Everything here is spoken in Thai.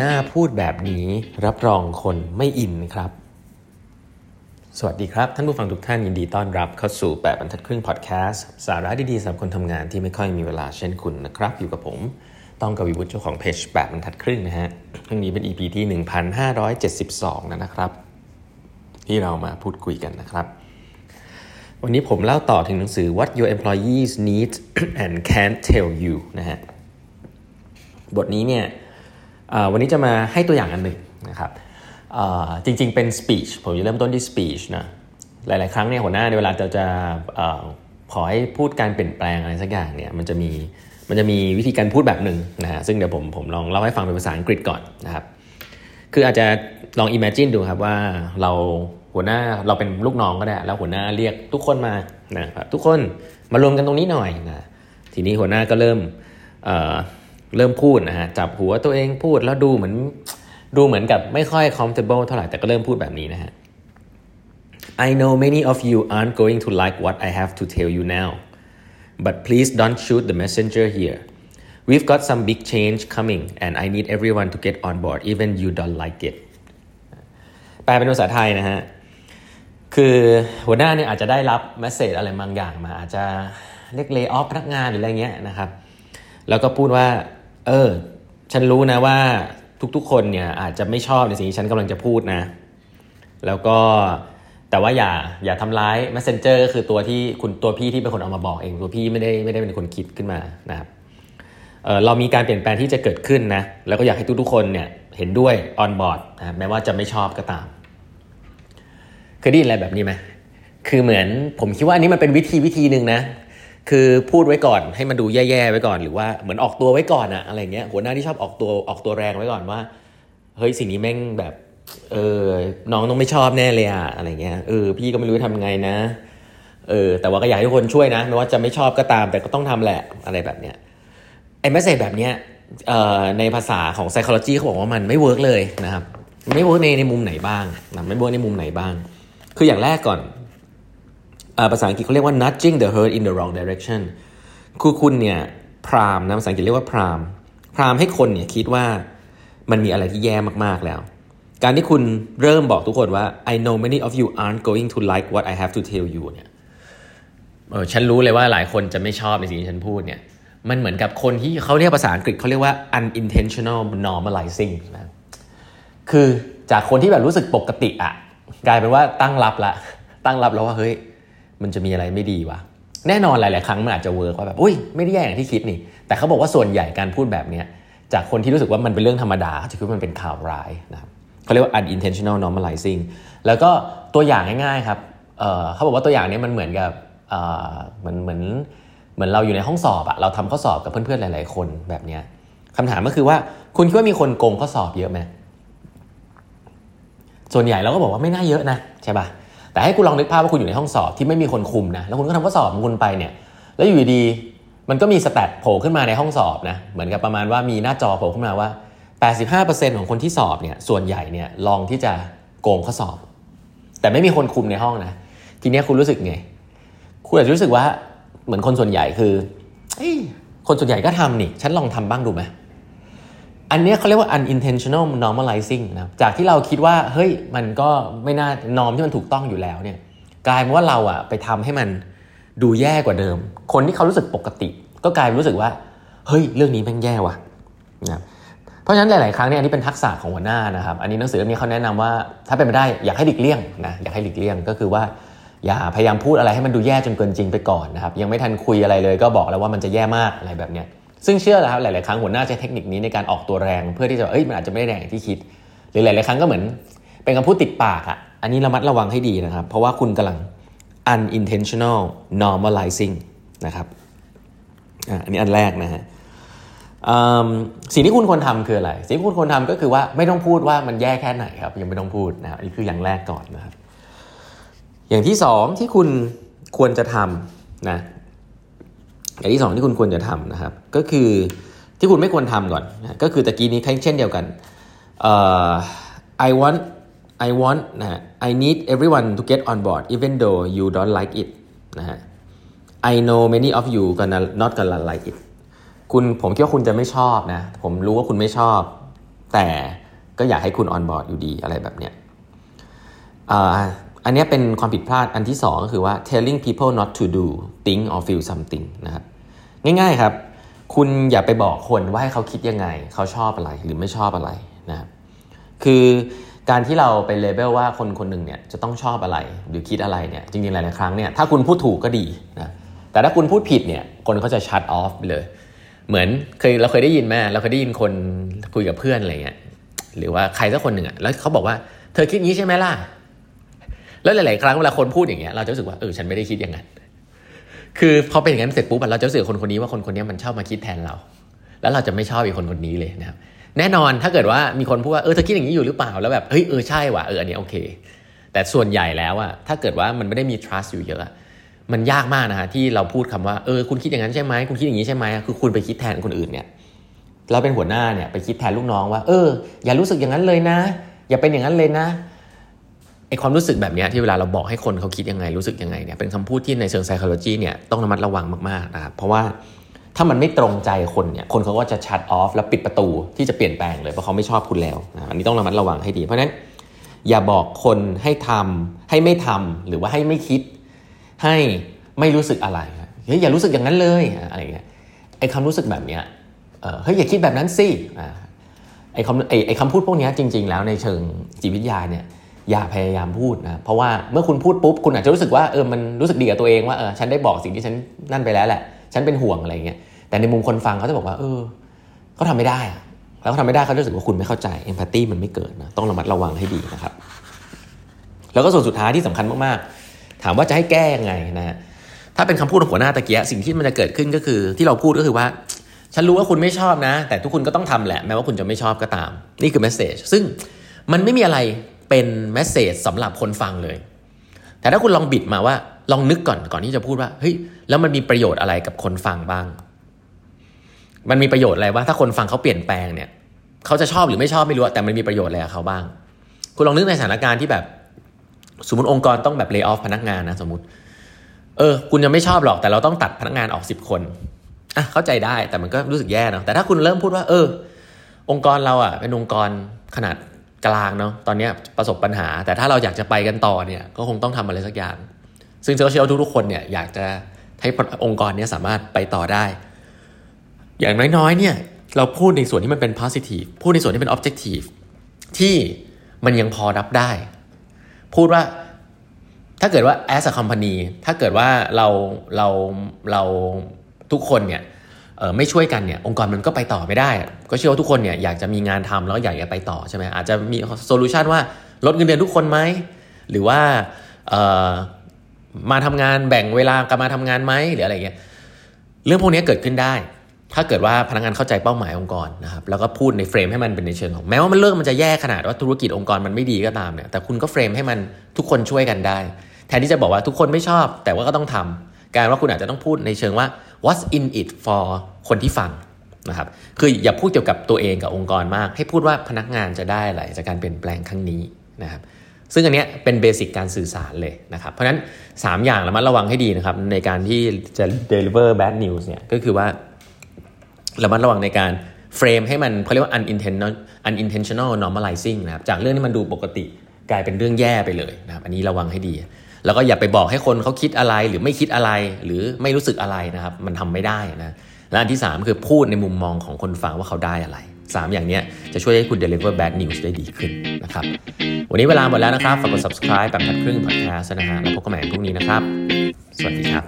หน้าพูดแบบนี้รับรองคนไม่อินครับ สวัสดีครับท่านผู้ฟังทุกท่านยินดีต้อนรับเข้าสู่แปดบรรทัดครึ่งพอดแคสต์สาระดีๆสำหรับคนทำงานที่ไม่ค่อยมีเวลาเช่นคุณนะครับ อยู่กับผมต้องกวีวุฒิเจ้าของเพจแปดบรรทัดครึ่งนะฮะครั้งนี้เป็น EP ที่ 1572 นะนะครับ ที่เรามาพูดคุยกันนะครับ วันนี้ผมเล่าต่อถึงหนังสือ What Your Employees Need and Can't Tell You นะฮะบทนี้เนี่ย วันนี้จะมาให้ตัวอย่างอันหนึ่งนะครับจริงๆเป็น speech ผมจะเริ่มต้นที่ speech นะหลายๆ ครั้งเนี่ยหัวหน้าในเวลาจะจะขอให้พูดการเปลี่ยนแปลงอะไรสักอย่างเนี่ยมันจะมีมันจะมีวิธีการพูดแบบหนึ่งนะฮะซึ่งเดี๋ยวผมผมลองเล่าให้ฟังเป็นภาษาอังกฤษก่อนนะครับคืออาจจะลอง imagine ดูครับว่าเราหัวหน้าเราเป็นลูกน้องก็ได้ แล้วหัวหน้าเรียกทุกคนมานะครับทุกคนมารวมกันตรงนี้หน่อยนะทีนี้หัวหน้าก็เริ่ม เริ่มพูดนะฮะจับหัวตัวเองพูดแล้วดูเหมือนดูเหมือนกับไม่ค่อย comfortable เท่าไหร่แต่ก็เริ่มพูดแบบนี้นะฮะ I know many of you aren't going to like what I have to tell you now but please don't shoot the messenger here we've got some big change coming and I need everyone to get on board even you don't like it แปลเป็นภาษาไทยนะฮะ คือหัวหน้าเนี่ยอาจจะได้รับเมสเซจอะไรบางอย่างมาอาจจะเรียกเลย์ออฟพนักงานหรืออะไรเงี้ยนะครับ แล้วก็พูดว่า เออ ฉันรู้นะว่าทุกๆ คนเนี่ยอาจจะไม่ชอบในสิ่งที่ฉันกำลังจะพูดนะ แล้วก็แต่ว่าอย่าอย่าทำร้าย messenger ก็คือตัวที่คุณตัวพี่ที่เป็นคนเอามาบอกเองตัวพี่ไม่ได้ไม่ได้เป็นคนคิดขึ้นมานะครับเเรามีการเปลี่ยนแปลงที่จะเกิดขึ้นนะแล้วก็อยากให้ทุกๆ คนเนี่ยเห็นด้วย on board นะแม้ว่าจะไม่ชอบก็ตามเคยได้ยินอะไรแบบนี้ไหมคือเหมือนผมคิดว่าอันนี้มันเป็นวิธีวิธีหนึ่งนะ คือพูดไว้ก่อนให้มันดูแย่ๆไว้ก่อน หรือว่าเหมือนออกตัวไว้ก่อนอะอะไรเงี้ยหัวหน้าที่ชอบออกตัวออกตัวแรงไว้ก่อนว่าเฮ้ยสิ่งนี้แม่งแบบเออน้องต้องไม่ชอบแน่เลยอะอะไรเงี้ยเออพี่ก็ไม่รู้ทำไงนะเออแต่ว่าก็อยากให้ทุกคนช่วยนะไม่ว่าจะไม่ชอบก็ตามแต่ก็ต้องทำแหละอะไรแบบเนี้ยไอ้ message แบบเนี้ยเอ่อในภาษาของ psychology เขาบอกว่ามันไม่ work เลยนะครับไม่ work ในในมุมไหนบ้างนะไม่ work ในมุมไหนบ้าง คืออย่างแรกก่อน ภาษาอังกฤษเขาเรียกว่า nudging the herd in the wrong direction คือคุณเนี่ย prime นะภาษาอังกฤษเรียกว่า prime prime ให้คนเนี่ยคิดว่ามันมีอะไรที่แย่มากๆแล้ว การที่คุณเริ่มบอกทุกคนว่า I know many of you aren't going to like what I have to tell you เนี่ยเออฉันรู้เลยว่าหลายคนจะไม่ชอบในสิ่งที่ฉันพูดเนี่ยมันเหมือนกับคนที่เขาเรียกภาษาอังกฤษเขาเรียกว่า unintentional normalizing นะคือจากคนที่แบบรู้สึกปกติอะกลายเป็นว่าตั้งรับละตั้งรับแล้วว่าเฮ้ย มันจะมีอะไรไม่ดีวะแน่นอนหลาย ๆ ครั้งมันอาจจะเวิร์กว่าแบบอุ้ยไม่ได้แย่อย่างที่คิดนี่ แต่เขาบอกว่าส่วนใหญ่การพูดแบบเนี้ยจากคนที่รู้สึกว่ามันเป็นเรื่องธรรมดาจะคิดว่ามันเป็นข่าวร้ายนะครับเขาเรียกว่า unintentional normalizing แล้วก็ตัวอย่างง่าย ๆ ครับเเขาบอกว่าตัวอย่างนี้มันเหมือนกับเหมือนเหมือนเหมือนเราอยู่ในห้องสอบอะเราทำข้อสอบกับเพื่อน ๆ หลาย ๆ คนแบบเนี้ยคำถามก็คือว่าคุณคิดว่ามีคนโกงข้อสอบเยอะไหมส่วนใหญ่เราก็บอกว่าไม่น่าเยอะนะใช่ปะ แต่ให้คุณลองนึกภาพว่าคุณอยู่ในห้องสอบที่ไม่มีคนคุมนะแล้วคุณก็ทำข้อสอบของคุณไปเนี่ยแล้วอยู่ดีมันก็มีสแตทโผล่ขึ้นมาในห้องสอบนะเหมือนกับประมาณว่ามีหน้าจอโผล่ขึ้นมาว่า 85%ของคนที่สอบเนี่ยส่วนใหญ่เนี่ยลองที่จะโกงข้อสอบ แต่ไม่มีคนคุมในห้องนะทีนี้คุณรู้สึกไง คุณอาจจะรู้สึกว่าเหมือนคนส่วนใหญ่คือคนส่วนใหญ่ก็ทำนี่ ฉันลองทำบ้างดูไหม อันนี้เขาเรียกว่า unintentional normalizing นะจากที่เราคิดว่าเฮ้ยมันก็ไม่น่านอมที่มันถูกต้องอยู่แล้วเนี่ยกลายเป็นว่าเราอะไปทำให้มันดูแย่กว่าเดิม คนที่เขารู้สึกปกติ ก็กลายรู้สึกว่าเฮ้ยเรื่องนี้ม่งแย่ว่ะนะเพราะฉะนั้นหลาย ๆ ครั้งเนี่ยอันนี้เป็นทักษะของหัวหน้านะครับอันนี้หนังสือเล่มนี้เขาแนะนำว่าถ้าเป็นไปได้อยากให้หลีกเลี่ยงนะอยากให้หลีกเลี่ยงก็คือว่าอย่าพยายามพูดอะไรให้มันดูแย่จนเกินจริงไปก่อนนะครับยังไม่ทันคุยอะไรเลยก็บอกแล้วว่ามันจะแย่มากอะไรแบบเนี้ย ซึ่งเชื่อแล้วครับหลาย ๆ ครั้งหัวหน้าใช้เทคนิคนี้ในการออกตัวแรงเพื่อที่จะเอ้ยมันอาจจะไม่ได้แรงที่คิด หรือหลาย ๆ ครั้งก็เหมือน เป็นคำพูดติดปากอะ่ะอันนี้ระมัดระวังให้ดีนะครับ เพราะว่าคุณกำลัง unintentional normalizing นะครับอันนี้อันแรกนะฮะสิ่งที่คุณควรทำคืออะไร สิ่งที่คุณควรทำก็คือว่าไม่ต้องพูดว่ามันแย่แค่ไหนครับ ยังไม่ต้องพูดนะอันนี้คืออย่างแรกก่อนนะครับ อย่างที่สองที่คุณควรจะทำนะ อย่างที่สองที่คุณควรจะทำนะครับ ก็คือที่คุณไม่ควรทำก่อนก็คือตะกี้นี้เช่นเดียวกัน I want I want นะ I need everyone to get on board even though you don't like it นะฮะ I know many of you gonna not gonna like it คุณผมคิดว่าคุณจะไม่ชอบนะ ผมรู้ว่าคุณไม่ชอบ แต่ก็อยากให้คุณออนบอร์ดอยู่ดีอะไรแบบเนี้ย อันนี้เป็นความผิดพลาดอันที่สองก็คือว่า telling people not to do think or feel something นะครับง่ายๆครับ คุณอย่าไปบอกคนว่าให้เขาคิดยังไง เขาชอบอะไรหรือไม่ชอบอะไรนะครับคือการที่เราไปเลเบลว่าคนคนหนึ่งเนี่ยจะต้องชอบอะไรหรือคิดอะไรเนี่ยจริงๆหลายๆครั้งเนี่ยถ้าคุณพูดถูกก็ดีนะแต่ถ้าคุณพูดผิดเนี่ยคนเขาจะชัดออฟเลย เหมือนเคยเราเคยได้ยินไหมเราเคยได้ยินคนคุยกับเพื่อนอะไรเงี้ยหรือว่าใครสักคนหนึ่งอะแล้วเขาบอกว่าเธอคิดงี้ใช่ไหมล่ะ แล้วหลาย ๆ ครั้งเวลาคนพูดอย่างเงี้ยเราจะรู้สึกว่าเออฉันไม่ได้คิดอย่างนั้นคือพอเป็นอย่างนั้นเสร็จปุ๊บเราจะรู้สึกคนคนนี้ว่าคนคนนี้มันชอบมาคิดแทนเรา แล้วเราจะไม่ชอบอีกคนคนนี้เลยนะครับแน่นอนถ้าเกิดว่ามีคนพูดว่าเออเธอคิดอย่างนี้อยู่หรือเปล่าแล้วแบบเฮ้ยเออใช่ว่ะเอออันนี้โอเค แต่ส่วนใหญ่แล้วอะถ้าเกิดว่ามันไม่ได้มี trust อยู่เยอะมันยากมากนะฮะที่เราพูดคำว่าเออคุณคิดอย่างนั้นใช่ไหมคุณคิดอย่างนี้ใช่ไหมคือคุณไปคิดแทนคนอื่นเนี่ยเราเป็นหัวหน้าเนี่ยไปคิดแทนลูกน้องว่า เออ อย่ารู้สึกอย่างนั้นเลยนะ อย่าเป็นอย่างนั้นเลยนะ ไอความรู้สึกแบบนี้ที่เวลาเราบอกให้คนเขาคิดยังไงรู้สึกยังไงเนี่ยเป็นคำพูดที่ในเชิง psychology เนี่ยต้องระมัดระวังมากๆนะครับเพราะว่าถ้ามันไม่ตรงใจคนเนี่ยคนเขาก็จะชัดออฟแล้วปิดประตูที่จะเปลี่ยนแปลงเลยเพราะเขาไม่ชอบคุณแล้วนะอันนี้ต้องระมัดระวังให้ดี เพราะฉะนั้นอย่าบอกคนให้ทำให้ไม่ทำหรือว่าให้ไม่คิด ให้ไม่รู้สึกอะไรเฮ้ยอย่ารู้สึกอย่างนั้นเลยอะไรเงี้ยไอ้คำรู้สึกแบบเนี้ยเฮ้ยอย่าคิดแบบนั้นสิไอ้คำไอ้ไอ้คำพูดพวกนี้จริง ๆ แล้วในเชิงจิตวิทยาเนี่ย อย่าพยายามพูดนะเพราะว่าเมื่อคุณพูดปุ๊บคุณอาจจะรู้สึกว่าเออมันรู้สึกดีกับตัวเองว่าเออฉันได้บอกสิ่งที่ฉันนั่นไปแล้วแหละ ฉันเป็นห่วงอะไรเงี้ยแต่ในมุมคนฟังเขาจะบอกว่า เออเขาทาไม่ได้ แล้วเขาทำไม่ได้เขารู้สึกว่าคุณไม่เข้าใจเอมพัตตีมันไม่เกิดนะต้องระมัดระวังให้ดีนะครับ แล้วก็ส่วนสุดท้ายที่สำคัญมากๆ ถามว่าจะให้แก้ยังไงนะถ้าเป็นคำพูดของหัวหน้าตะเกียสิ่งที่มันจะเกิดขึ้นก็คือ ที่เราพูดก็คือว่าฉันรู้ว่าคุณไม่ชอบนะ แต่ทุกคนก็ต้องทำแหละแม้ว่าคุณจะไม่ชอบก็ตาม นี่คือเมสเซจซึ่งมันไม่มีอะไร เป็นเมสเซจสำหรับคนฟังเลย แต่ถ้าคุณลองบิดมาว่าลองนึกก่อนก่อนที่จะพูดว่าเฮ้ยแล้วมันมีประโยชน์อะไรกับคนฟังบ้าง มันมีประโยชน์อะไรว่าถ้าคนฟังเขาเปลี่ยนแปลงเนี่ยเขาจะชอบหรือไม่ชอบไม่รู้แต่มันมีประโยชน์อะไรกับเขาบ้าง คุณลองนึกในสถานการณ์ที่แบบ สมมติองค์กรต้องแบบเลิกออฟพนักงานนะสมมติ เออ คุณยังไม่ชอบหรอกแต่เราต้องตัดพนักงานออกสิบคนอะเข้าใจได้แต่มันก็รู้สึกแย่เนาะแต่ถ้าคุณเริ่มพูดว่า เออ องค์กรเราอะเป็นองค์กรขนาด กลางเนาะตอนนี้ประสบปัญหา แต่ถ้าเราอยากจะไปกันต่อเนี่ยก็คงต้องทำอะไรสักอย่าง ซึ่งเชื่อทุกๆคนเนี่ยอยากจะให้องค์กรเนี้สามารถไปต่อได้ อย่างน้อยๆเนี่ยเราพูดในส่วนที่มันเป็น positive พูดในส่วนที่เป็น objective ที่มันยังพอรับได้ พูดว่าถ้าเกิดว่า as a company ถ้าเกิดว่าเราเราเราทุกคนเนี่ย ไม่ช่วยกันเนี่ยองค์กรมันก็ไปต่อไม่ได้ ก็เชื่อว่าทุกคนเนี่ยอยากจะมีงานทำแล้วอยากจะไปต่อใช่ไหมอาจจะมีโซลูชันว่าลดเงินเดือนทุกคนไหมหรือว่ามาทำงานแบ่งเวลากันมาทำงานไหมหรืออะไรเงี้ยเรื่องพวกนี้เกิดขึ้นได้ ถ้าเกิดว่าพนักงานเข้าใจเป้าหมายองค์กรนะครับแล้วก็พูดในเฟรมให้มันเป็นในเชิงของแม้ว่ามันเรื่องมันจะแย่ขนาดว่าธุรกิจองค์กรมันไม่ดีก็ตามเนี่ยแต่คุณก็เฟรมให้มันทุกคนช่วยกันได้ แทนที่จะบอกว่าทุกคนไม่ชอบ แต่ว่าก็ต้องทำการว่าคุณอาจจะต้องพูดในเชิงว่า what's in it for คนที่ฟังนะครับ คืออย่าพูดเกี่ยวกับตัวเองกับองค์กรมาก ให้พูดว่าพนักงานจะได้อะไรจากการเปลี่ยนแปลงครั้งนี้นะครับ ซึ่งอันนี้เป็นเบสิกการสื่อสารเลยนะครับ เพราะฉะนั้น 3 อย่างระมัดระวังให้ดีนะครับ ในการที่จะ deliver bad news เนี่ยก็คือว่าระมัดระวังในการเฟรมให้มันเขาเรียกว่า unintentional unintentional normalizing นะครับ จากเรื่องที่มันดูปกติกลายเป็นเรื่องแย่ไปเลยนะครับ อันนี้ระวังให้ดี แล้วก็อย่าไปบอกให้คนเขาคิดอะไรหรือไม่คิดอะไรหรือไม่รู้สึกอะไรนะครับ มันทำไม่ได้นะและอันที่ 3 คือพูดในมุมมองของคนฟังว่าเขาได้อะไร 3 อย่างนี้จะช่วยให้คุณ deliver bad news ได้ดีขึ้นนะครับ วันนี้เวลาหมดแล้วนะครับ ฝากกด subscribe แบบทัดครึ่ง podcast นะฮะแล้วพบกันใหม่พรุ่งนี้นะครับ สวัสดีครับ